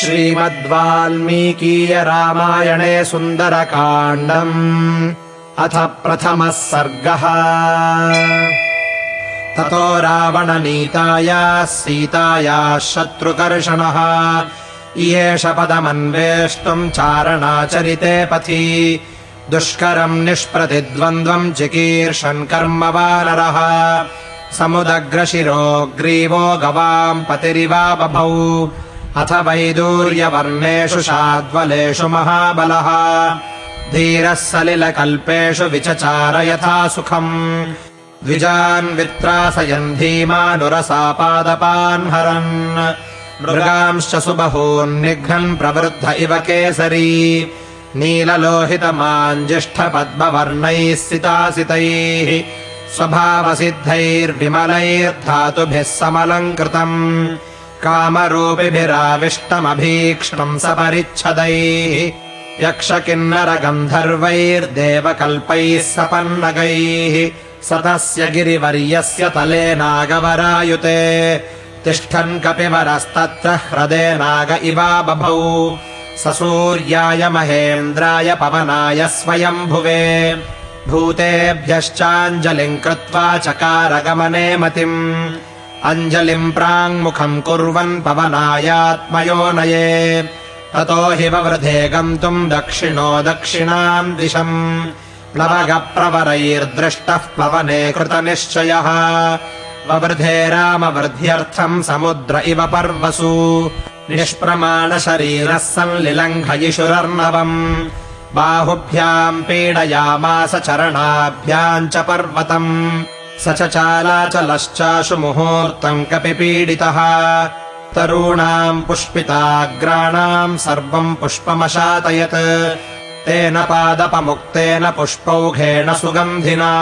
श्रीमद्वाल्मीकीयरामायणे सुन्दरकाण्डम् अथ प्रथमः सर्गः। ततो रावणनीतायाः सीतायाः शत्रुकर्षणः। इयेष पदमन्वेष्टुम् चारणाचरिते पथि। दुष्करम् निष्प्रतिद्वन्द्वम् चिकीर्षन् कर्म वानरः समुदग्रशिरोग्रीवो गवाम् पतिरिवा बभौ अथ वैदूर्यवर्णेषु शाद्वलेषु महाबलः। धीरः सलिलकल्पेषु विचचार यथा सुखम्। द्विजान् वित्रासयन् धीमानुरसापादपान् हरन्। मृगांश्च सुबहून्निघ्नन् प्रवृद्ध इव केसरी। नीललोहितमाञ्जिष्ठपद्मवर्णैः सितासितैः। स्वभावसिद्धैर्विमलैर्धातुभिः समलङ्कृतम् कामरूपिभिराविष्टमभीक्ष्णम् सपरिच्छदैः यक्षकिन्नरगन्धर्वैर्देवकल्पैः सपन्नगैः सतस्य गिरिवर्यस्य तले नागवरायुते। तिष्ठन् कपिवरस्तत्र ह्रदे नाग इवा बभौ ससूर्याय महेन्द्राय पवनाय स्वयम्भुवे। भूतेभ्यश्चाञ्जलिम् कृत्वा चकारगमने मतिम् अञ्जलिम् प्राङ्मुखम् कुर्वन् पवनायात्मयो नये। ततो हि ववृधे गन्तुम् दक्षिणो दक्षिणाम् दिशम्। प्लवगप्रवरैर्दृष्टः पवने कृतनिश्चयः। ववृधे रामवृद्ध्यर्थम् समुद्र इव पर्वसु। निष्प्रमाणशरीरः सन्लिलङ्घयिषुरर्णवम् बाहुभ्याम् पीडयामास चरणाभ्याम् च पर्वतम् स च चालाचलश्चाशु मुहूर्तम् कपि पीडितः। तरूणाम् पुष्पिताग्राणाम् सर्वम् पुष्पमशातयत्। तेन पादपमुक्तेन पुष्पौघेण सुगन्धिना।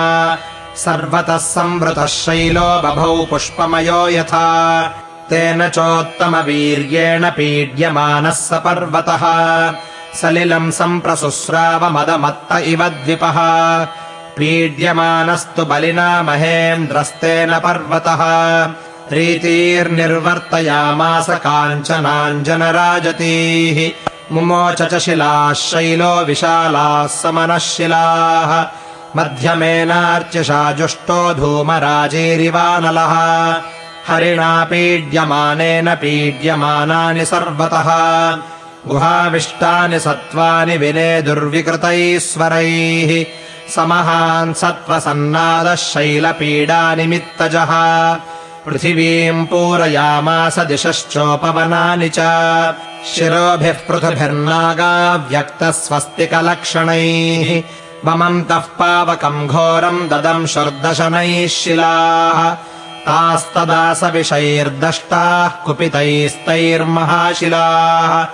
सर्वतः संवृतः शैलो बभौ पुष्पमयो यथा। तेन चोत्तमवीर्येण पीड्यमानः स पर्वतः। सलिलम् सम्प्रसुस्रावमदमत्त इव द्विपः पीड्यमानस्तु बलिना महेन्द्रस्तेन पर्वतः। रीतीर्निर्वर्तयामास काञ्चनाञ्जनराजतीः मुमोच च शिलाः शैलो विशालाः समनः शिलाः। मध्यमेनार्चिषा जुष्टो धूमराजेरिवानलः। हरिणा पीड्यमानेन पीड्यमानानि सर्वतः। गुहाविष्टानि सत्त्वानि विने दुर्विकृतैश्वरैः समहान् सत्त्वसन्नादः शैलपीडानिमित्तजः पृथिवीम् पूरयामास दिशश्चोपवनानि च। शिरोभिः पृथुभिर्नागाव्यक्तः स्वस्तिकलक्षणैः वमन्तः पावकम् घोरम् ददम् शर्दशनैः शिलाः। तास्तदा सविषैर्दष्टाः कुपितैस्तैर्महाशिलाः।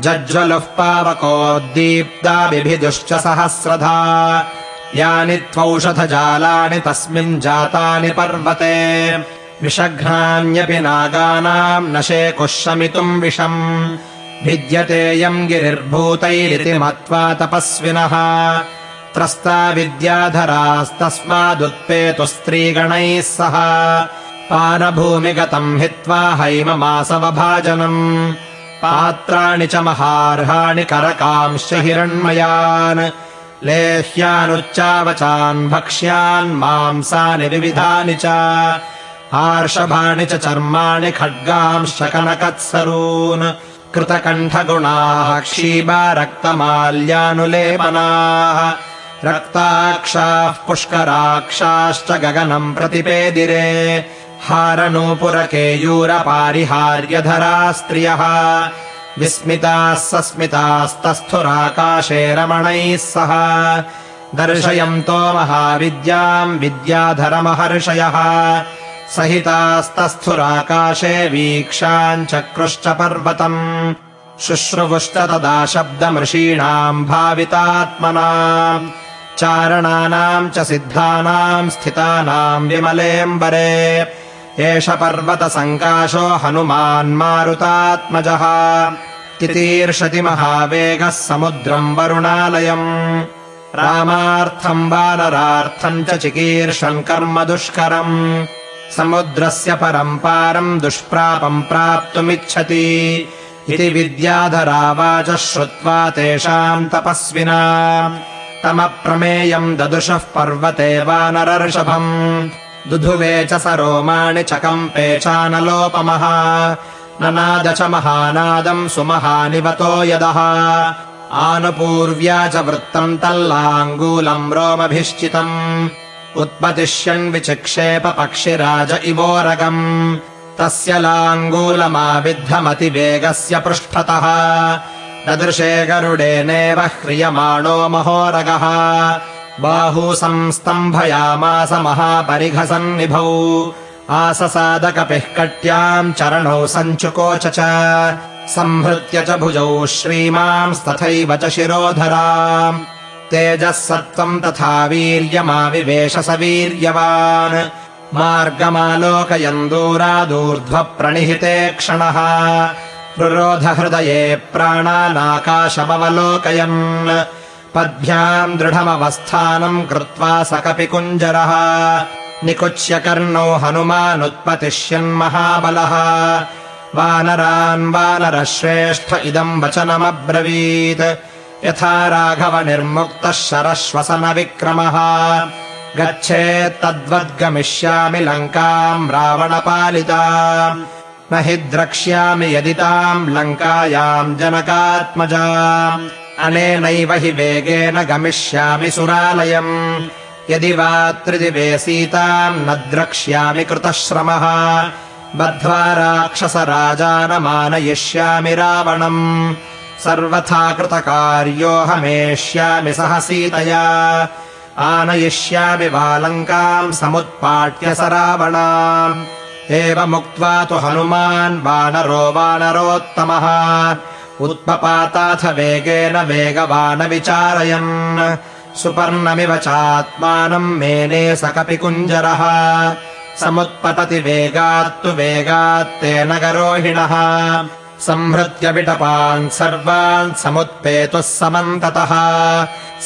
जज्ज्वलुः पावकोद्दीप्ता बिभिदुश्च सहस्रधा यानि त्वौषधजालानि तस्मिन् जातानि पर्वते। विषघ्नान्यपि नागानाम् न शेकुः शमितुम् विषम् भिद्यतेयम् गिरिर्भूतैरिति मत्वा तपस्विनः। त्रस्ता विद्याधरास्तस्मादुत्पेतु स्त्रीगणैः सह। पानभूमिगतम् हित्वा हैममासवभाजनम्। पात्राणि च महार्हाणि करकांश्च हिरण्मयान् लेह्यानुच्चावचान् भक्ष्यान् मांसानि विविधानि च आर्षभाणि च चर्माणि खड्गांश्च कनकत्सरून् कृतकण्ठगुणाः क्षीबा रक्तमाल्यानुलेपनाः रक्ताक्षाः पुष्कराक्षाश्च गगनम् प्रतिपेदिरे हारनूपुरकेयूरपारिहार्यधरा स्त्रियः विस्मिताः सस्मितास्तस्थुराकाशे रमणैः सह। दर्शयन्तो महाविद्याम् विद्याधरमहर्षयः। सहितास्तस्थुराकाशे वीक्षाञ्चक्रुश्च पर्वतम्। शुश्रुवुश्च तदा शब्दमृषीणाम् भावितात्मनाम्। चारणानाम् च सिद्धानाम् स्थितानाम् विमलेऽम्बरे एष पर्वतसङ्काशो हनुमान्मारुतात्मजः तितीर्षति महावेगः समुद्रम् वरुणालयम्। रामार्थम् वानरार्थम् च चिकीर्षन् कर्म दुष्करम्। समुद्रस्य परम् पारम् दुष्प्रापम् प्राप्तुमिच्छति इति विद्याधरावाचः श्रुत्वा तेषाम् तपस्विना। तमप्रमेयम् ददुषः पर्वते वानरर्षभम् दुधुवे च स रोमाणि चानलोपमः। ननाद च महानादम् सुमहानिवतो यदः। आनुपूर्व्या च वृत्तम् तल्लाङ्गूलम् रोमभिश्चितम्। उत्पतिष्यन् विचिक्षेप पक्षिराज इवोरगम् तस्य लाङ्गूलमाविद्धमतिवेगस्य पृष्ठतः। ददृशे गरुडेनेव ह्रियमाणो महोरगः बाहू संस्तम्भयामास महापरिघसन्निभौ। आससादकपिः कट्याम् चरणौ सञ्चुकोच च संहृत्य च भुजौ श्रीमांस्तथैव च शिरोधरा तेजः सत्त्वम् तथा वीर्यमाविवेश स वीर्यवान् मार्गमालोकयन् दूरादूर्ध्वप्रणिहिते क्षणः। रुरोधहृदये प्राणानाकाशमवलोकयन् पद्भ्याम् दृढमवस्थानम् कृत्वा स कपिकुञ्जरः निकुच्य कर्णौ हनुमानुत्पतिष्यन्महाबलः। वानरान् वानरः श्रेष्ठ इदम् वचनमब्रवीत्। यथा राघवनिर्मुक्तः शरश्वसनविक्रमः। गच्छेत्तद्वद्गमिष्यामि लङ्काम् रावणपालिता। न हि द्रक्ष्यामि यदि ताम् लङ्कायाम् जनकात्मजा अनेनैव हि वेगेन गमिष्यामि सुरालयम्। यदि वा त्रिदिवे सीताम् न द्रक्ष्यामि कृतश्रमः। बद्ध्वा राक्षसराजानमानयिष्यामि रावणम्। सर्वथा कृतकार्योऽहमेष्यामि सह सीतया। आनयिष्यामि वालङ्काम् समुत्पाट्य स रावणाम्। एवमुक्त्वा तु हनुमान् वानरो वानरोत्तमः उत्पपाताथ वेगेन वेगवानविचारयन्। सुपर्णमिव चात्मानम् मेने स कपिकुञ्जरः समुत्पतति वेगात्तु वेगात्तेन गरोहिणः। संहृत्य विटपान् सर्वान् समुत्पेतुः समन्ततः।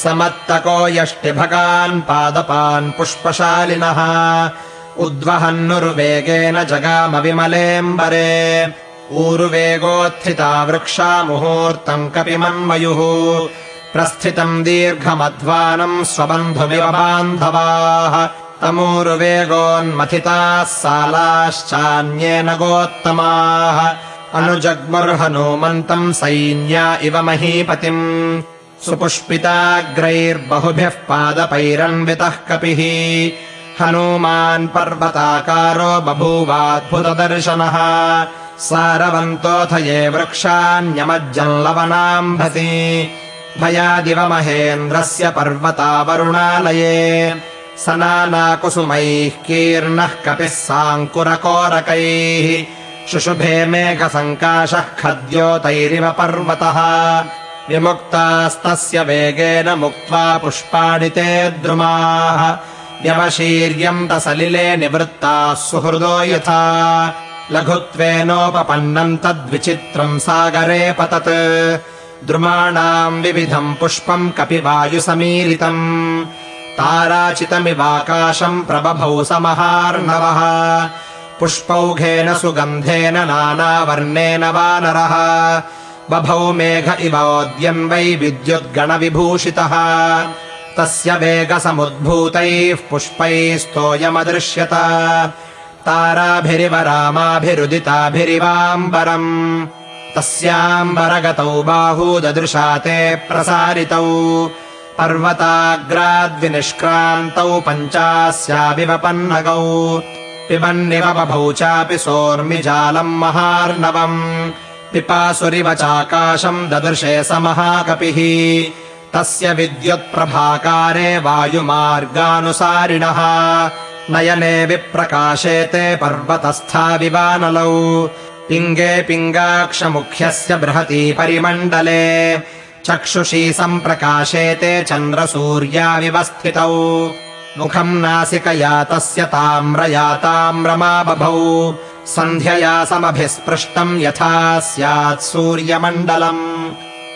समत्तको यष्टिभगान् पादपान् पुष्पशालिनः। उद्वहन्नुर्वेगेन जगामविमलेऽम्बरे ऊरुवेगोत्थिता वृक्षा मुहूर्तम् कपिमन्मयुः। प्रस्थितम् दीर्घमध्वानम् स्वबन्धुमिव बान्धवाः। तमूरुवेगोन्मथिताः सालाश्चान्येन गोत्तमाः। अनुजग्मुर्हनूमन्तम् सैन्या इव महीपतिम्। सुपुष्पिताग्रैर्बहुभिः पादपैरन्वितः कपिः। हनूमान् पर्वताकारो बभूवाद्भुतदर्शनः सारवन्तोऽथ ये वृक्षान्यमज्जल्लवनाम्भति भयादिव महेन्द्रस्य पर्वतावरुणालये। स नानाकुसुमैः कीर्णः कपिः साङ्कुरकोरकैः। शुशुभे मेघसङ्काशः खद्योतैरिव पर्वतः। विमुक्तास्तस्य वेगेन मुक्त्वा पुष्पाणि ते द्रुमाः। व्यवशीर्यम् तसलिले निवृत्ताः सुहृदो यथा लघुत्वेनोपपन्नम् तद्विचित्रम् सागरे पतत्। द्रुमाणाम् विविधम् पुष्पम् कपिवायुसमीरितम्। ताराचितमिवाकाशम् प्रबभौ स महार्णवः पुष्पौघेन सुगन्धेन नानावर्णेन वानरः बभौ मेघ इवोद्यन् वै विद्युद्गणविभूषितः। तस्य वेगसमुद्भूतैः पुष्पैस्तोयमदृश्यत ताराभिरिव रामाभिरुदिताभिरिवाम्बरम् तस्याम्बरगतौ बाहू ददृशा ते प्रसारितौ। पर्वताग्राद्विनिष्क्रान्तौ पञ्चास्याविव पन्नगौ पिबन्निव बभौ चापि सोर्मिजालम् महार्णवम्। पिपासुरिव चाकाशम् ददृशे स महाकपिः। तस्य विद्युत्प्रभाकारे वायुमार्गानुसारिणः नयने विप्रकाशेते पर्वतस्था विवानलौ। पिङ्गे पिङ्गाक्षमुख्यस्य बृहती परिमण्डले। चक्षुषी सम्प्रकाशेते चन्द्रसूर्याविव स्थितौ मुखम् नासिकया तस्य ताम्रया ताम्रमा बभौ सन्ध्यया समभिस्पृष्टम् यथा स्यात् सूर्यमण्डलम्।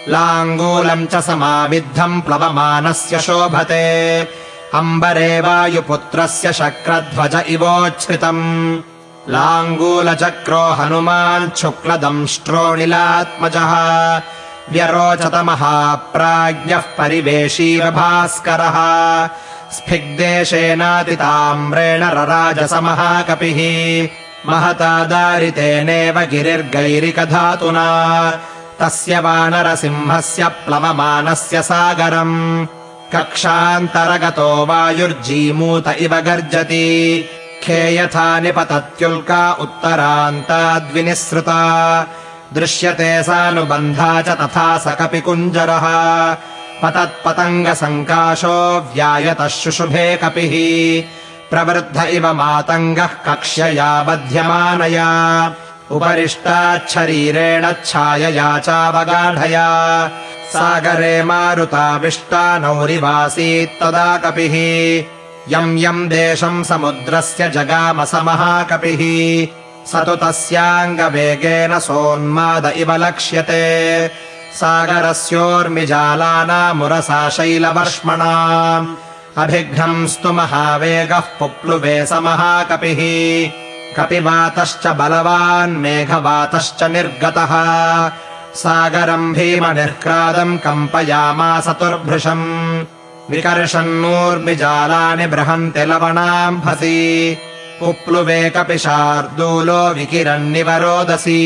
लाङ्गूलम् च समाविद्धम् प्लवमानस्य शोभते अम्बरे वायुपुत्रस्य शक्रध्वज इवोच्छ्रितम्। लाङ्गूलचक्रो हनुमान् शुक्लदंष्ट्रोणिलात्मजः व्यरोचत महाप्राज्ञः परिवेशीव भास्करः। स्फिग्देशेनातिताम्रेण रराजसमहाकपिः। महता दारितेनेव गिरिर्गैरिकधातुना। तस्य वानरसिंहस्य प्लवमानस्य सागरम् कक्षान्तरगतो वायुर्जीमूत इव गर्जति। खे यथा निपतत्युल्का उत्तरान्ताद्विनिःसृता दृश्यते सानुबन्धा च तथा स कपिकुञ्जरः पतत्पतङ्गसङ्काशो व्यायतः शुशुभे कपिः। प्रवृद्ध इव मातङ्गः कक्ष्यया बध्यमानया। उपरिष्टाच्छरीरेण छायया चावगाढया सागरे मारुताविष्टा नौरिवासीत्तदा कपिः। यम् यम् देशम् समुद्रस्य जगामस महाकपिः स तु तस्याङ्गवेगेन सोन्माद इव लक्ष्यते। सागरस्योर्मिजालानामुरसा शैलवर्ष्मणा अभिघ्नंस्तु महावेगः पुप्लुवे स महाकपिः कपिवातश्च बलवान् मेघवातश्च निर्गतः सागरम् भीमनिर्क्रादम् कम्पयामास तुर्भृशम् विकर्षन्नूर्मिजालानि बृहन्ति लवणाम्भसि पुप्लुवे कपिशार्दूलो विकिरन्निवरोदसी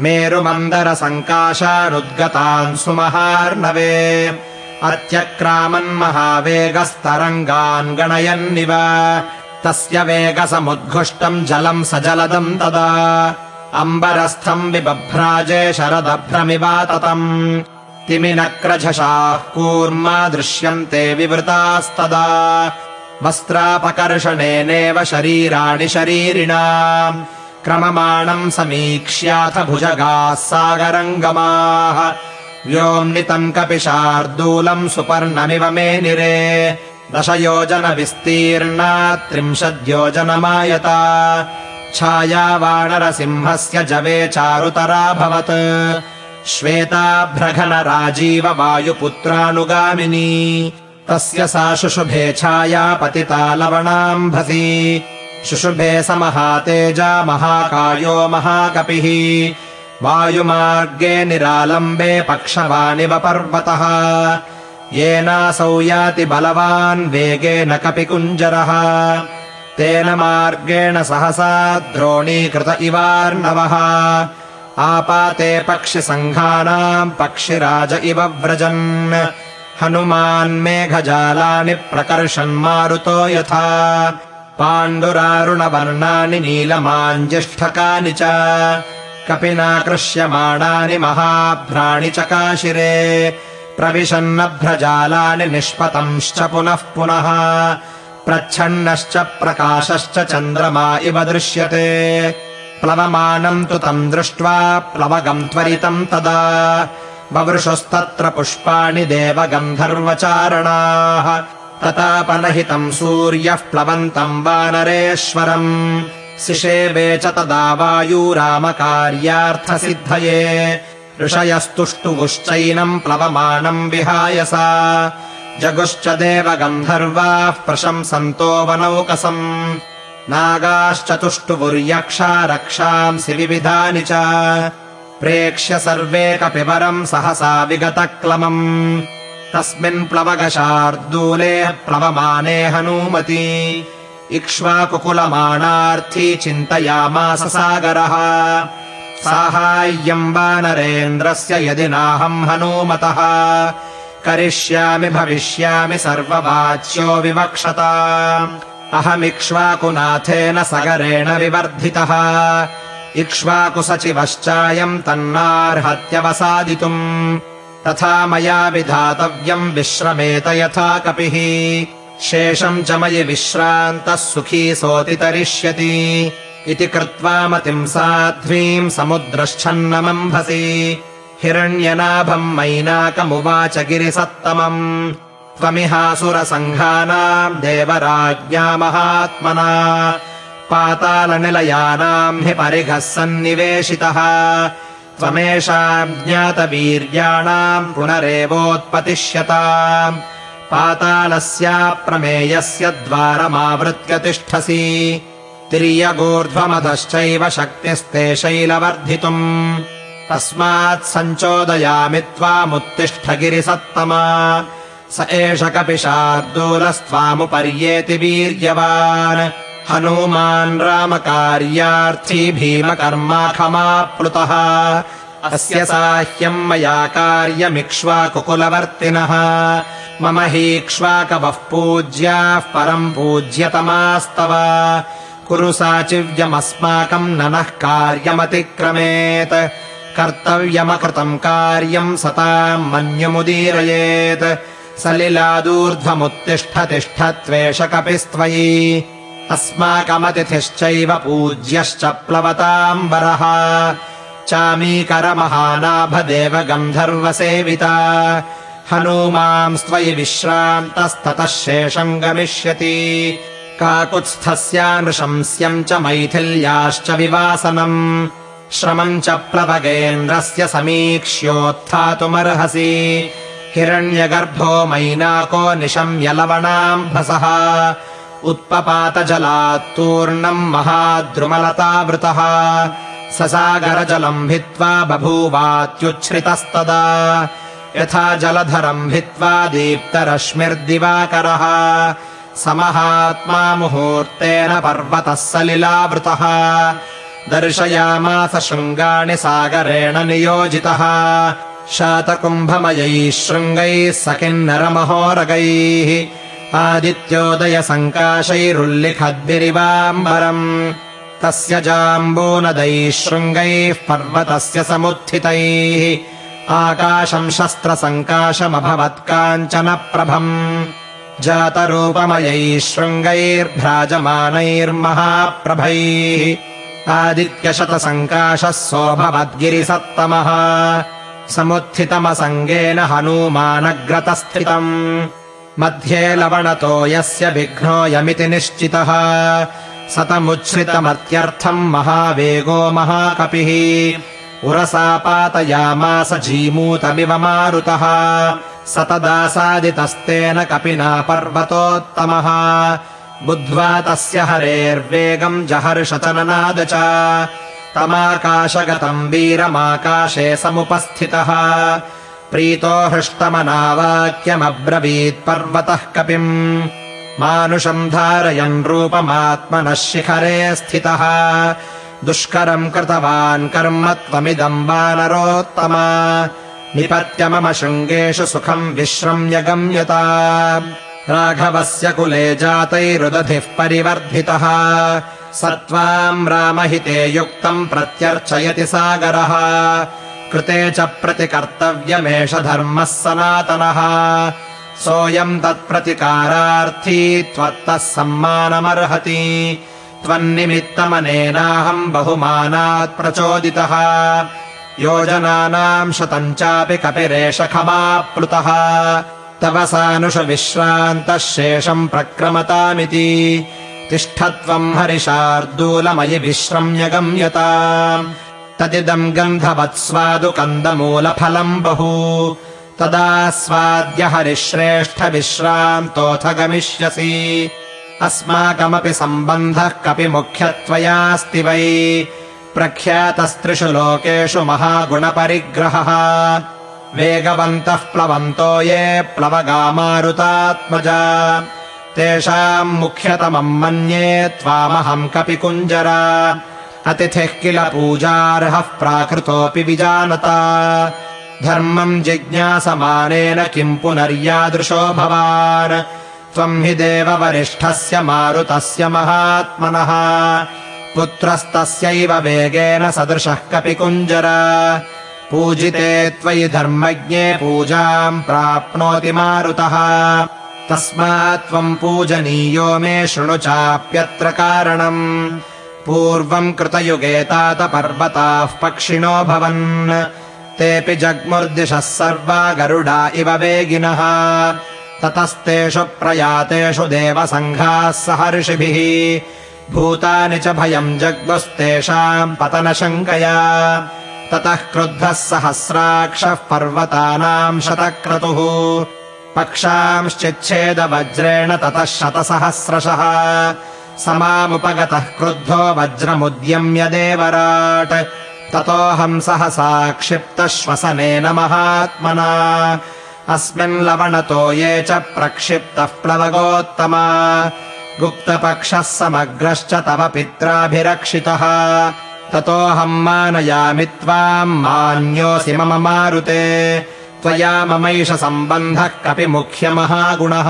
मेरुमन्दरसङ्काशानुद्गतान् सुमहार्णवे। अत्यक्रामन्महावेगस्तरङ्गान् गणयन्निव। तस्य वेगसमुद्घुष्टम् जलम् स जलदम् तदा अम्बरस्थम् विबभ्राजे शरदभ्रमिवाततम्। तिमिनक्रझषाः कूर्मा दृश्यन्ते विवृतास्तदा। वस्त्रापकर्षणेनेव शरीराणि शरीरिणा क्रममाणम् समीक्ष्याथ भुजगाः सागरङ्गमाः। व्योम्नितम् कपिशार्दूलम् सुपर्णमिव मेनिरे। दशयोजनविस्तीर्णा त्रिंशद्योजनमायता छाया वानरसिंहस्य जवे चारुतराभवत् श्वेताभ्रघनराजीव वायुपुत्रानुगामिनी। तस्य सा शुशुभे छाया पतिता लवणाम्भसी शुशुभे स महातेजा महाकायो महाकपिः। वायुमार्गे निरालम्बे पक्षवानिव पर्वतः। येनासौ याति बलवान् वेगेन कपिकुञ्जरः तेन मार्गेण सहसा द्रोणीकृत इवार्णवः। आपाते पक्षिसङ्घानाम् पक्षिराज इव व्रजन्। हनुमान्मेघजालानि प्रकर्षन्मारुतो यथा। पाण्डुरारुणवर्णानि नीलमाञ्जिष्ठकानि च। कपिनाकृष्यमाणानि महाभ्राणि चकाशिरे प्रविशन्नभ्रजालानि निष्पतंश्च पुनः पुनः प्रच्छन्नश्च प्रकाशश्च चन्द्रमा इव दृश्यते। प्लवमानम् तु तम् दृष्ट्वा प्लवगम् त्वरितम् तदा। ववृषुस्तत्र पुष्पाणि देवगन्धर्वचारणाः। ततापनहितम् सूर्यः प्लवन्तम् वानरेश्वरम्। सिषेवे च तदा वायूरामकार्यार्थसिद्धये। ऋषयस्तुष्टुवुश्चैनम् प्लवमानम् विहाय सा जगुश्च देवगन्धर्वाः प्रशंसन्तो वनौकसम्। नागाश्च तुष्टुवुर्यक्षा रक्षांसि विविधानि च। प्रेक्ष्य सर्वे कपिवरम् सहसा विगतक्लमम्। तस्मिन् प्लवगशार्दूले प्लवमाने हनूमती। इक्ष्वाकुकुलमाणार्थी चिन्तयामास सागरः। साहाय्यम् वानरेन्द्रस्य यदि नाहम् हनूमतः करिष्यामि भविष्यामि सर्ववाच्यो विवक्षता। अहमिक्ष्वाकुनाथेन सगरेण विवर्धितः। इक्ष्वाकुसचिवश्चायम् तन्नार्हत्यवसादितुम्। तथा मया विधातव्यम् विश्रमेत यथा कपिः। शेषम् च मयि विश्रान्तः सुखी सोऽतितरिष्यति। इति कृत्वा मतिम् साध्वीम् समुद्रश्छन्नमम्भसि हिरण्यनाभम् मैनाकमुवाच गिरिसत्तमम्। त्वमिहासुरसङ्घानाम् देवराज्ञा महात्मना पातालनिलयानाम् हि परिघः सन्निवेशितः। त्वमेषाम् ज्ञातवीर्याणाम् पुनरेवोत्पतिष्यता पातालस्याप्रमेयस्य द्वारमावृत्य तिष्ठसि शक्तिस्ते शैलवर्धितुम् तस्मात् सञ्चोदयामि त्वामुत्तिष्ठ गिरिसत्तमा स एष कपिशार्दूलस्त्वामुपर्येति वीर्यवान्। हनूमान् रामकार्यार्थी भीमकर्माखमाप्लुतः अस्य साह्यम् मया कार्यमिक्ष्वाकुकुलवर्तिनः मम हीक्ष्वाकवः पूज्याः परम् पूज्यतमास्तव। कुरु साचिव्यमस्माकम् ननः कार्यमतिक्रमेत् कर्तव्यमकृतम् कार्यम् सताम् मन्युमुदीरयेत्। सलिलादूर्ध्वमुत्तिष्ठ त्वेष कपिस्त्वयि अस्माकमतिथिश्चैव पूज्यश्च प्लवताम् वरः चामीकरमहानाभदेव गन्धर्वसेविता हनूमांस्त्वयि विश्रान्तस्ततः शेषम् गमिष्यति काकुत्स्थस्यानृशंस्यम् च मैथिल्याश्च विवासनम् श्रमम् च प्लवगेन्द्रस्य समीक्ष्योत्थातुमर्हसि। हिरण्यगर्भो मैनाको निशम्यलवणाम्भसः उत्पपातजलात्तूर्णम् महाद्रुमलतावृतः। ससागरजलम् भित्त्वा बभूवात्युच्छ्रितस्तदा। यथा जलधरम् भित्त्वा दीप्तरश्मिर्दिवाकरः। समहात्मा मुहूर्तेन पर्वतः सलिलावृतः दर्शयामास शृङ्गाणि सागरेण नियोजितः। शातकुम्भमयैः शृङ्गैः सकिन्नरमहोरगैः आदित्योदयसङ्काशैरुल्लिखद्भिरिवाम्बरम्। तस्य जाम्बूनदैः शृङ्गैः पर्वतस्य समुत्थितैः। आकाशम् शस्त्रसङ्काशमभवत् काञ्चनप्रभम् जातरूपमयैः शृङ्गैर्भ्राजमानैर्महाप्रभैः आदित्यशतसङ्काशः सोऽभवद्गिरिसत्तमः। समुत्थितमसङ्गेन हनूमानग्रतस्थितम्। मध्ये लवणतो यस्य विघ्नोऽयमिति निश्चितः। सतमुच्छ्रितमत्यर्थम् महावेगो महाकपिः। उरसा पातयामास जीमूतमिव मारुतः। सतदासादितस्तेन कपिना पर्वतोत्तमः बुद्ध्वा तस्य हरेर्वेगम् जहर्षचननाद च तमाकाशगतम् वीरमाकाशे समुपस्थितः। प्रीतो हृष्टमनावाक्यमब्रवीत् पर्वतः कपिम्। मानुषम् धारयन् रूपमात्मनः शिखरे स्थितः। दुष्करम् कृतवान् कर्म त्वमिदम् वानरोत्तमा। निपत्य मम शृङ्गेषु सुखम् विश्रम्य गम्यता राघवस्य कुले जातैरुदधिः परिवर्धितः। स त्वाम् रामहिते युक्तम् प्रत्यर्चयति सागरः। कृते च प्रतिकर्तव्यमेष धर्मः सनातनः। सोऽयम् तत्प्रतिकारार्थी त्वत्तः सम्मानमर्हति। त्वन्निमित्तमनेनाहम् बहुमानात् प्रचोदितः। योजनानाम् शतम् चापि कपिरेष खमाप्लुतः तव सानुष विश्रान्तः शेषम् प्रक्रमतामिति। तिष्ठत्वम् हरिशार्दूलमयि विश्रम्य गम्यता तदिदम् गन्धवत्स्वादु कन्दमूलफलम् बहु। तदा स्वाद्य हरिश्रेष्ठ विश्रान्तोऽथ गमिष्यसि अस्माकमपि सम्बन्धः कपि मुख्यत्वयास्ति वै। प्रख्यातस्त्रिषु लोकेषु महागुणपरिग्रहः वेगवन्तः प्लवन्तो ये प्लवगामारुतात्मजा। तेषाम् मुख्यतमम् मन्ये त्वामहम् कपि कुञ्जरा अतिथिः किल पूजार्हः प्राकृतोऽपि विजानता। धर्मम् जिज्ञासमानेन किम् पुनर्यादृशो भवान्। त्वम् हि देववरिष्ठस्य मारुतस्य महात्मनः। पुत्रस्तस्यैव वेगेन सदृशः कपि कुञ्जर पूजिते त्वयि धर्मज्ञे पूजाम् प्राप्नोति मारुतः। तस्मात् त्वम् पूजनीयो मे शृणु चाप्यत्र कारणम्। पूर्वम् कृतयुगे तात पर्वताः पक्षिणो भवन्। तेऽपि जग्मुर्दिशः सर्वा गरुडा इव वेगिनः। ततस्तेषु प्रयातेषु देवसङ्घाः सहर्षिभिः भूतानि च भयम् जग्मुस्तेषाम् पतनशङ्कया ततः क्रुद्धः सहस्राक्षः पर्वतानाम् शतक्रतुः। पक्षांश्चिच्छेदवज्रेण ततः शतसहस्रशः। समामुपगतः क्रुद्धो वज्रमुद्यम्य देवराट्। ततोऽहम् सहसा क्षिप्तः श्वसनेन महात्मना अस्मिन् लवणतो ये च प्रक्षिप्तः प्लवगोत्तमा। गुप्तपक्षः समग्रश्च तव पित्राभिरक्षितः ततोऽहम् मानयामि त्वाम् मान्योऽसि मम मारुते। त्वया ममैष सम्बन्धः कपि मुख्यमहागुणः।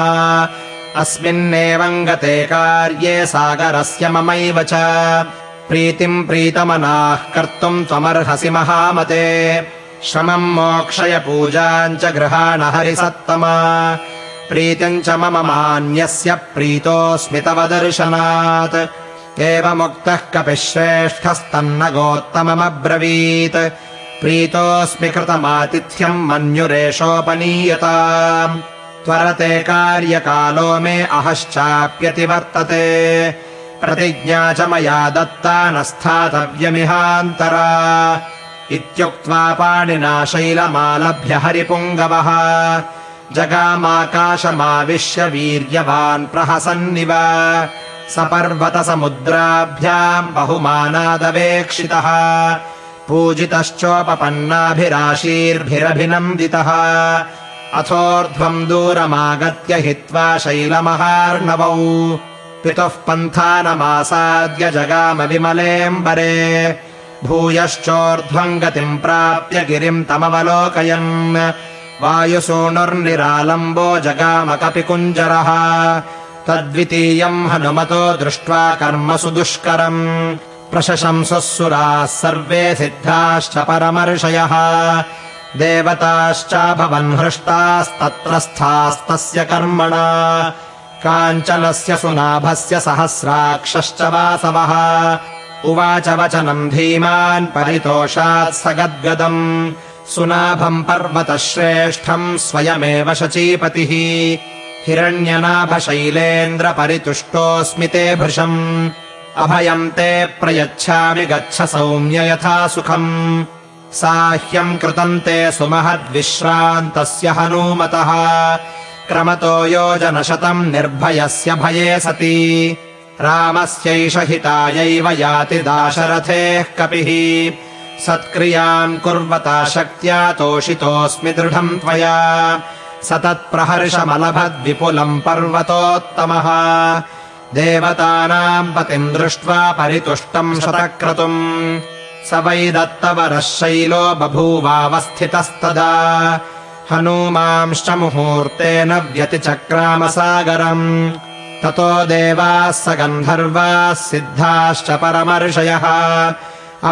अस्मिन्नेवम् गते कार्ये सागरस्य ममैव च। प्रीतिम् प्रीतमनाः कर्तुम् त्वमर्हसि महामते। श्रमम् मोक्षय पूजाम् च गृहाण हरिसत्तमा। प्रीतिम् च मम मान्यस्य प्रीतोऽस्मि तव दर्शनात् एवमुक्तः कपिः श्रेष्ठस्तन्न गोत्तममब्रवीत् प्रीतोऽस्मि कृतमातिथ्यम् मन्युरेषोपनीयता त्वरते कार्यकालो मे अहश्चाप्यतिवर्तते। प्रतिज्ञा च मया दत्ता न स्थातव्यमिहान्तरा। इत्युक्त्वा पाणिना शैलमालभ्य हरिपुङ्गवः जगामाकाशमाविश्य वीर्यवान् प्रहसन्निव स पर्वतसमुद्राभ्याम् बहुमानादवेक्षितः। पूजितश्चोपपन्नाभिराशीर्भिरभिनन्दितः। अथोर्ध्वम् दूरमागत्य हित्वा शैलमहार्णवौ। पितुः पन्थानमासाद्य जगाम विमलेऽम्बरे भूयश्चोर्ध्वम् गतिम् प्राप्य गिरिम् तमवलोकयन्। वायुसूनुर्निरालम्बो जगामकपिकुञ्जरः तद्वितीयम् हनुमतो दृष्ट्वा कर्म सुदुष्करम्। प्रशशंसुः सर्वे सिद्धाश्च परमर्षयः। देवताश्चाभवन् हृष्टास्तत्र स्थास्तस्य कर्मणा। काञ्चनस्य सुनाभस्य सहस्राक्षश्च वासवः। उवाच वचनम् धीमान् परितोषात् स गद्गदम्। सुनाभम् पर्वतश्रेष्ठम् स्वयमेव शचीपतिः हिरण्यनाभशैलेन्द्रपरितुष्टोऽस्मि ते भृशम्। अभयम् ते प्रयच्छामि गच्छ सौम्य यथा सुखम्। साह्यम् कृतम् ते सुमहद्विश्रान्तस्य हनूमतः। क्रमतो योजनशतम् निर्भयस्य भये सति। रामस्यैष हितायैव याति दाशरथेः कपिः। सत्क्रियाम् कुर्वता शक्त्या तोषितोऽस्मि दृढम् त्वया स तत्प्रहर्षमलभद्विपुलम् पर्वतोत्तमः। देवतानाम् पतिम् दृष्ट्वा परितुष्टम् शतक्रतुम्। स वै दत्तवरः शैलो बभूवावस्थितस्तदा। हनूमांश्च मुहूर्तेन व्यतिचक्रामसागरम्। ततो देवाः स गन्धर्वाः सिद्धाश्च परमर्षयः।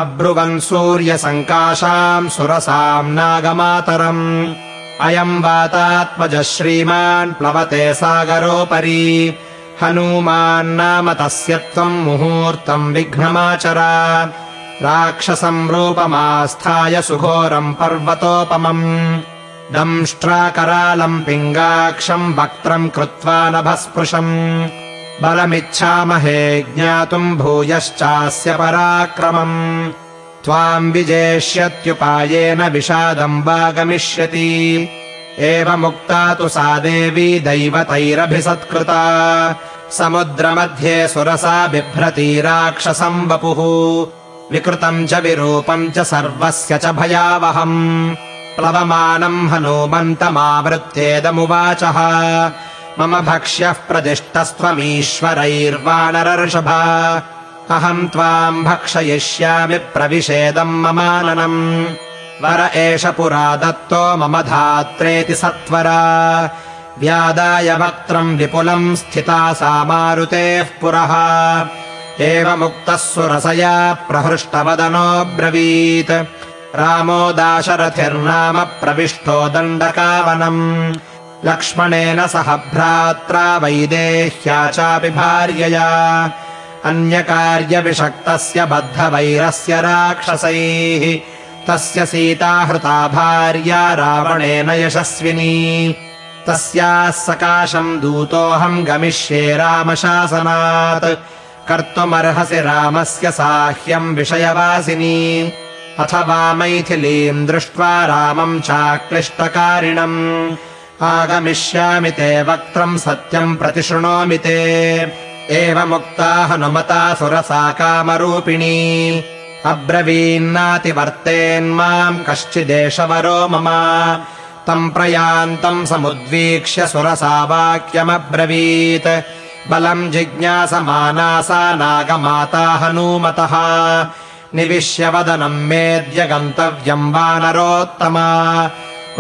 अब्रुवन् सूर्यसङ्काशाम् सुरसाम् नागमातरम् अयम् वातात्मजः श्रीमान् प्लवते सागरोपरि। हनूमान्नाम तस्य त्वम् मुहूर्तम् विघ्नमाचरा। राक्षसम् रूपमास्थाय सुघोरम् पर्वतोपमम्। दंष्ट्राकरालम् पिङ्गाक्षम् वक्त्रम् कृत्वा नभस्पृशम्। बलमिच्छामहे ज्ञातुम् भूयश्चास्य पराक्रमम् त्वाम् विजेष्यत्युपायेन विषादम् वा गमिष्यति एवमुक्ता तु सा देवी दैवतैरभिसत्कृता। समुद्रमध्ये सुरसा बिभ्रती राक्षसम् वपुः। विकृतम् च विरूपम् च सर्वस्य च भयावहम्। प्लवमानम् हनूमन्तमावृत्तेदमुवाचः मम भक्ष्यः प्रदिष्टस्त्वमीश्वरैर्वानरर्षभ अहम् त्वाम् भक्षयिष्यामि प्रविशेदम् ममाननम् वर एष पुरा दत्तो मम धात्रेति सत्वरा व्यादाय वक्त्रम् विपुलम् स्थिता सा मारुतेः पुरः। एवमुक्तः सुरसया प्रहृष्टवदनोऽब्रवीत् रामो दाशरथिर्नाम प्रविष्टो दण्डकावनम्। लक्ष्मणेन सह भ्रात्रा वैदेह्या चापि भार्यया अन्यकार्यविषक्तस्य बद्धवैरस्य राक्षसैः। तस्य सीता हृता भार्या रावणेन यशस्विनी। तस्याः सकाशम् दूतोऽहम् गमिष्ये रामशासनात्। कर्तुमर्हसि रामस्य साह्यम् विषयवासिनी। अथवा मैथिलीम् दृष्ट्वा रामम् चाक्लिष्टकारिणम्। आगमिष्यामि ते वक्त्रम् सत्यम् प्रतिशृणोमि ते एवमुक्ता हनुमता सुरसा कामरूपिणी। अब्रवीन्नातिवर्तेन्माम् कश्चिदेशवरो मम। तम् प्रयान्तम् समुद्वीक्ष्य सुरसा वाक्यमब्रवीत्। बलम् जिज्ञासमाना सा नागमाता हनूमतः निविश्य वदनम् मेद्य गन्तव्यम् वानरोत्तमा।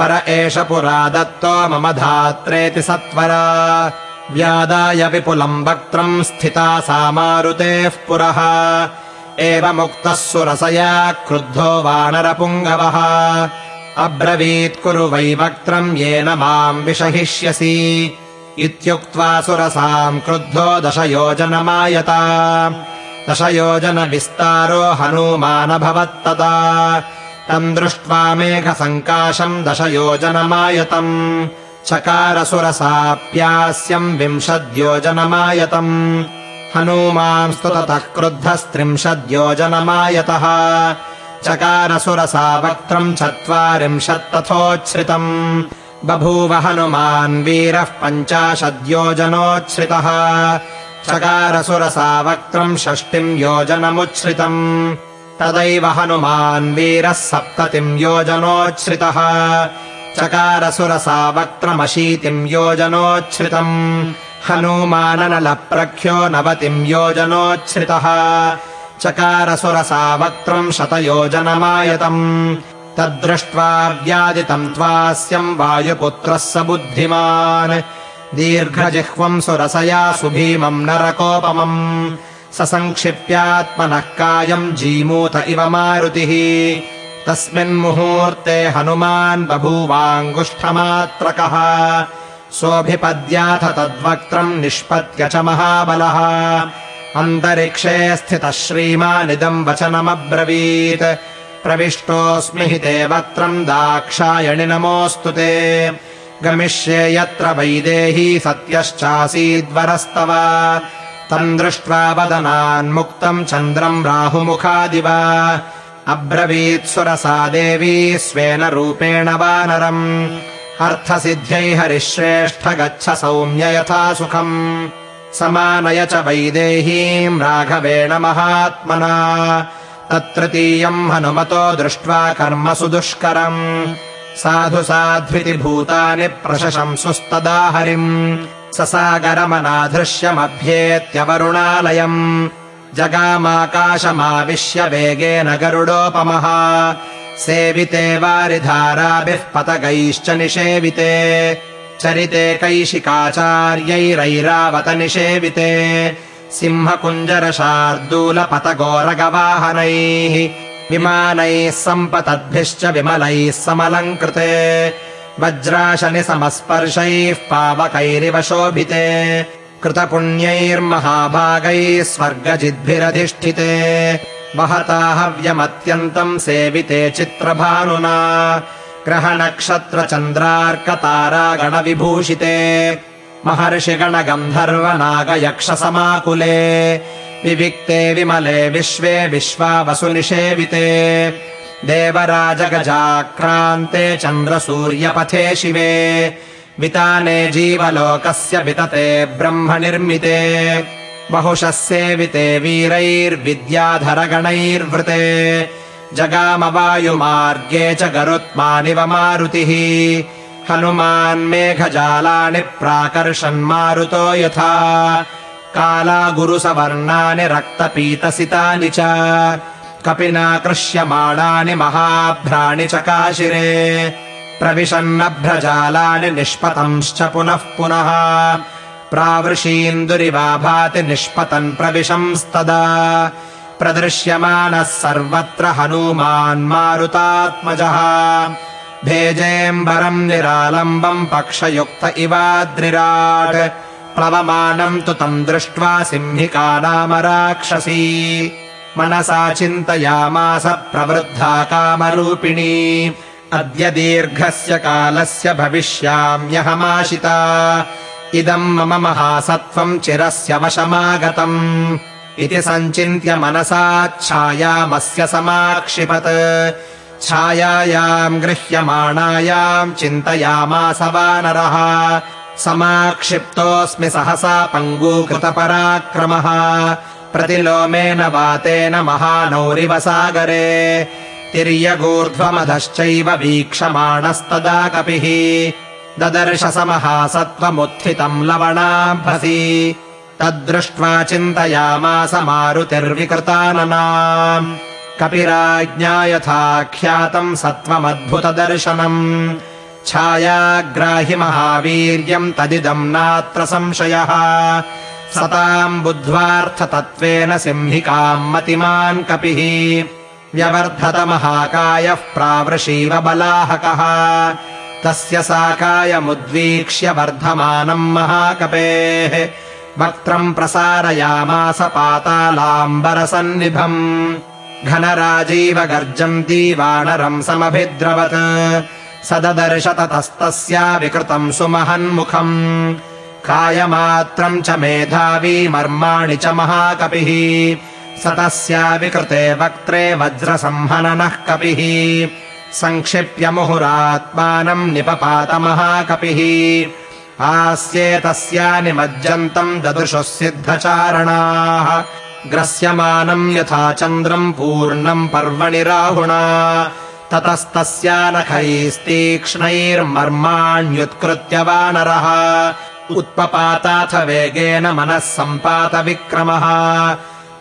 पर एष पुरा दत्तो मम धात्रेति सत्वरा व्यादाय विपुलम् वक्त्रम् स्थिता सा मारुतेः पुरः। एवमुक्तः सुरसया क्रुद्धो वानरपुङ्गवः। अब्रवीत् कुरु वै वक्त्रम् येन माम् विषहिष्यसि। इत्युक्त्वा सुरसाम् क्रुद्धो दशयोजनमायता। दशयोजनविस्तारो हनूमानभवत्तदा। तम् दृष्ट्वा मेघसङ्काशम् दशयोजनमायतम् चकारसुरसाप्यास्यम् विंशद्योजनमायतम्। हनूमांस्तु क्रुद्धस्त्रिंशद्योजनमायतः। चकारसुरसा वक्त्रम् चत्वारिंशत्तथोच्छ्रितम्। बभूव हनुमान् वीरः पञ्चाशद्योजनोच्छ्रितः। चकारसुरसा वक्त्रम् षष्टिम् योजनमुच्छ्रितम्। तदैव हनुमान् वीरः सप्ततिम् योजनोच्छ्रितः चकारसुरसा वक्त्रमशीतिम् योजनोच्छ्रितम्। हनूमाननलप्रख्यो नवतिम् योजनोच्छ्रितः। चकारसुरसा वक्त्रम् शतयोजनमायतम्। तद्दृष्ट्वा व्यादितम् त्वास्यम् वायुपुत्रः स बुद्धिमान्। दीर्घजिह्वम् सुरसया सुभीमम् नरकोपमम्। सङ्क्षिप्यात्मनः कायम् जीमूत इव मारुतिः तस्मिन्मुहूर्ते हनुमान् बभूवाङ्गुष्ठमात्रकः। सोऽभिपद्याथ तद्वक्त्रम् निष्पत्य च महाबलः। अन्तरिक्षे स्थितः श्रीमानिदम् वचनमब्रवीत्। प्रविष्टोऽस्मि हि ते वक्त्रम् दाक्षायणि नमोऽस्तु ते। गमिष्ये यत्र वैदेही सत्यश्चासीद्वरस्तव। तम् दृष्ट्वा वदनान्मुक्तम् चन्द्रम् राहुमुखादिव अब्रवीत्सुरसा देवी स्वेन रूपेण वानरम्। अर्थसिद्ध्यै हरिश्रेष्ठ गच्छ सौम्य यथा सुखम्। समानय च वैदेहीम् राघवेण महात्मना। तत्तृतीयम् हनुमतो दृष्ट्वा कर्म सुदुष्करम्। साधु साध्विति भूतानि प्रशशंसुस्तदा हरिम्। ससागरमनाधृश्यमभ्येत्यवरुणालयम् जगामाकाशमाविश्य वेगेन गरुडोपमः। सेविते वारिधाराभिः पतगैश्च निषेविते। चरिते कैशिकाचार्यैरैरावत निषेविते। सिंहकुञ्जरशार्दूलपतगोरगवाहनैः विमानैः सम्पतद्भिश्च विमलैः समलङ्कृते। वज्राशनि समस्पर्शैः पावकैरिव शोभिते कृतपुण्यैर्महाभागैः स्वर्गजिद्भिरधिष्ठिते। वहता हव्यमत्यन्तम् सेविते चित्रभानुना। ग्रहनक्षत्रचन्द्रार्कतारागणविभूषिते। महर्षिगणगन्धर्वनागयक्षसमाकुले। विविक्ते विमले विश्वे विश्वावसुनिषेविते। देवराजगजाक्रान्ते चन्द्रसूर्यपथे शिवे विताने जीवलोकस्य वितते ब्रह्मनिर्मिते। बहुशः सेविते वीरैर्विद्याधरगणैर्वृते। जगामवायुमार्गे च गरुत्मानिव मारुतिः। हनुमान्मेघजालानि प्राकर्षन्मारुतो यथा। काला गुरुसवर्णानि रक्तपीतसितानि च। कपिनाकृष्यमाणानि महाभ्राणि चकाशिरे प्रविशन्नभ्रजालानि निष्पतंश्च पुनः पुनः। प्रावृषीन्दुरिवाभाति निष्पतन् प्रविशंस्तदा। प्रदृश्यमानः सर्वत्र हनूमान् मारुतात्मजः। भेजेऽम्बरम् निरालम्बम् पक्षयुक्त इवाद्रिराट्। प्लवमानम् तु तम् दृष्ट्वा सिंहिका नाम राक्षसी। मनसा चिन्तयामास प्रवृद्धा कामरूपिणी अद्य दीर्घस्य कालस्य भविष्याम्यहमाशिता। इदम् मम महासत्त्वम् चिरस्य वशमागतम्। इति सञ्चिन्त्य मनसाच्छायामस्य समाक्षिपत्। छायायाम् गृह्यमाणायाम् चिन्तयामास वानरः। समाक्षिप्तोऽस्मि सहसा पङ्गूकृतपराक्रमः। प्रतिलोमेन वातेन महानौरिव सागरे तिर्यगूर्ध्वमधश्चैव वीक्षमाणस्तदा कपिः ददर्श समहासत्त्वमुत्थितम् लवणाभसि। तद्दृष्ट्वा चिन्तयामास मारुतिर्विकृतानना कपिराज्ञा यथा ख्यातम् सत्त्वमद्भुतदर्शनम् छायाग्राहि महावीर्यम् तदिदम् नात्र संशयः। सताम् बुद्ध्वार्थतत्त्वेन सिंहिकाम् मतिमान् कपिः व्यवर्धत महाकायः प्रावृषीव बलाहकः। तस्य साकायमुद्वीक्ष्य वर्धमानम् महाकपेः। वक्त्रम् प्रसारयामास पातालाम्बरसन्निभम्। घनराजीव गर्जन्ती वानरम् समभिद्रवत्। सददर्श ततस्तस्या विकृतम् सुमहन्मुखम्। कायमात्रम् च मेधावी मर्माणि च महाकपिः स तस्या विकृते वक्त्रे वज्रसंहननः कपिः। सङ्क्षिप्य मुहुरात्मानम् निपपात महाकपिः आस्येतस्या निमज्जन्तम् ददृशुः सिद्धचारणाः। ग्रस्यमानम् यथा चन्द्रम् पूर्णम् पर्वणि राहुणा ततस्तस्या नखैस्तीक्ष्णैर्मर्माण्युत्कृत्य वानरः। उत्पपाताथ वेगेन मनः सम्पातविक्रमः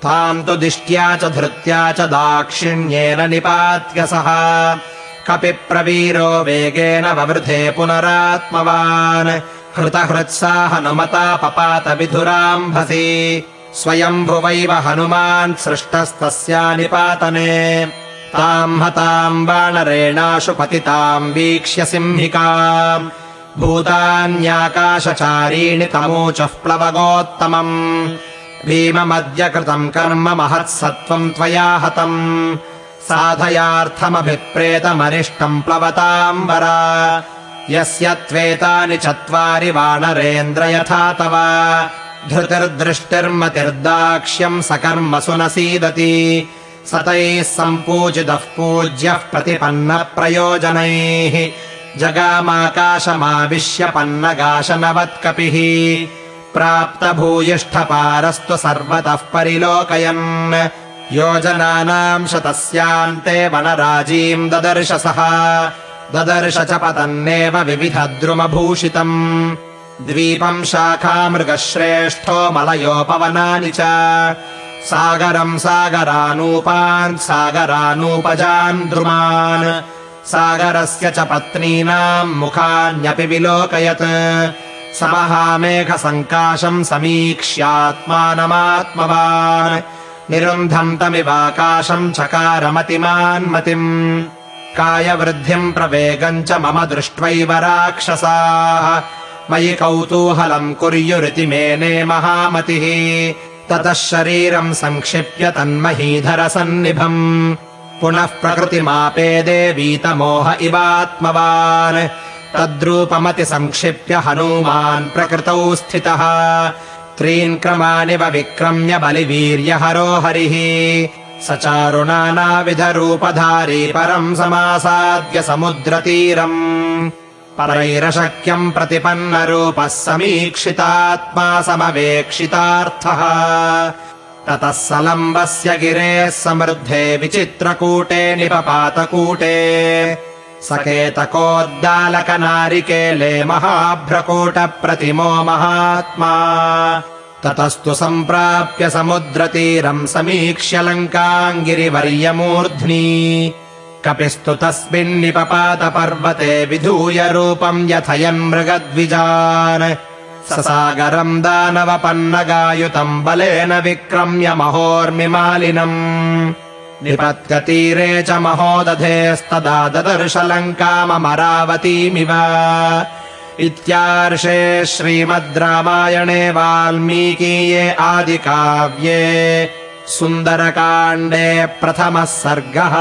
ताम् तु दिष्ट्या च धृत्या च दाक्षिण्येन निपात्य सः। कपिप्रवीरो वेगेन ववृधे पुनरात्मवान्। हृतहृत्सा हनुमता पपात विधुराम्भसि स्वयम्भुवैव हनुमान् सृष्टस्तस्या निपातने। ताम् हताम् वानरेणाशु पतिताम् वीक्ष्य सिंहिका भूतान्याकाशचारीणि तमूचः प्लवगोत्तमम् भीममद्य कृतम् कर्म महत्सत्त्वम् त्वया हतम्। साधयार्थमभिप्रेतमनिष्टम् प्लवताम् वरा यस्य त्वेतानि चत्वारि वानरेन्द्र यथा तव। धृतिर्दृष्टिर्मतिर्दाक्ष्यम् सकर्मसु न सीदति सतैः सम्पूजितः पूज्यः प्रतिपन्नप्रयोजनैः जगामाकाशमाविश्य पन्नगाशनवत्कपिः प्राप्तभूयिष्ठपारस्तु सर्वतः परिलोकयन्। योजनानाम् शतस्यान्ते वनराजीम् ददर्शसः ददर्श च पतन्नेव विविधद्रुमभूषितम्। द्वीपम् शाखामृगश्रेष्ठो मलयोपवनानि च। सागरम् सागरानूपान् सागरानूपजान् द्रुमान्। सागरस्य च पत्नीनाम् मुखान्यपि विलोकयत् स महामेघसङ्काशम् समीक्ष्यात्मानमात्मवान् निरुन्धम् तमिवाकाशम् चकारमतिमान्मतिम् कायवृद्धिम् प्रवेगम् च मम दृष्ट्वैव राक्षसाः। मयि कौतूहलम् कुर्युरिति मेने महामतिः। ततः शरीरम् सङ्क्षिप्य तन्महीधरसन्निभम्। पुनः प्रकृतिमापेदे वीतमोह इवात्मवान् तद्रूपमति संक्षिप्य हनूमान् प्रकृतौ स्थितः। त्रीन् क्रमानिव विक्रम्य बलिवीर्यहरो हरिः स चारुणानाविधरूपधारी परम् समासाद्य समुद्रतीरम्। परैरशक्यम् प्रतिपन्नरूपः समीक्षितात्मा समवेक्षितार्थः। ततः सलम्बस्य गिरेः समृद्धे विचित्रकूटे निपपातकूटे सकेतकोद्दालकनारिकेले महाभ्रकूटप्रतिमो महात्मा। ततस्तु सम्प्राप्य समुद्रतीरम् समीक्ष्य लङ्काम् गिरिवर्यमूर्ध्नि कपिस्तु तस्मिन्निपपातपर्वते विधूय रूपम् यथयन् मृगद्विजान्। ससागरम् दानवपन्नगायुतम् बलेन विक्रम्य महोर्मिमालिनम् निपत्यतीरे च महोदधेस्तदा ददर्श लङ्काममरावतीमिव इत्यार्षे श्रीमद् रामायणे वाल्मीकीये आदिकाव्ये सुन्दरकाण्डे प्रथमः सर्गः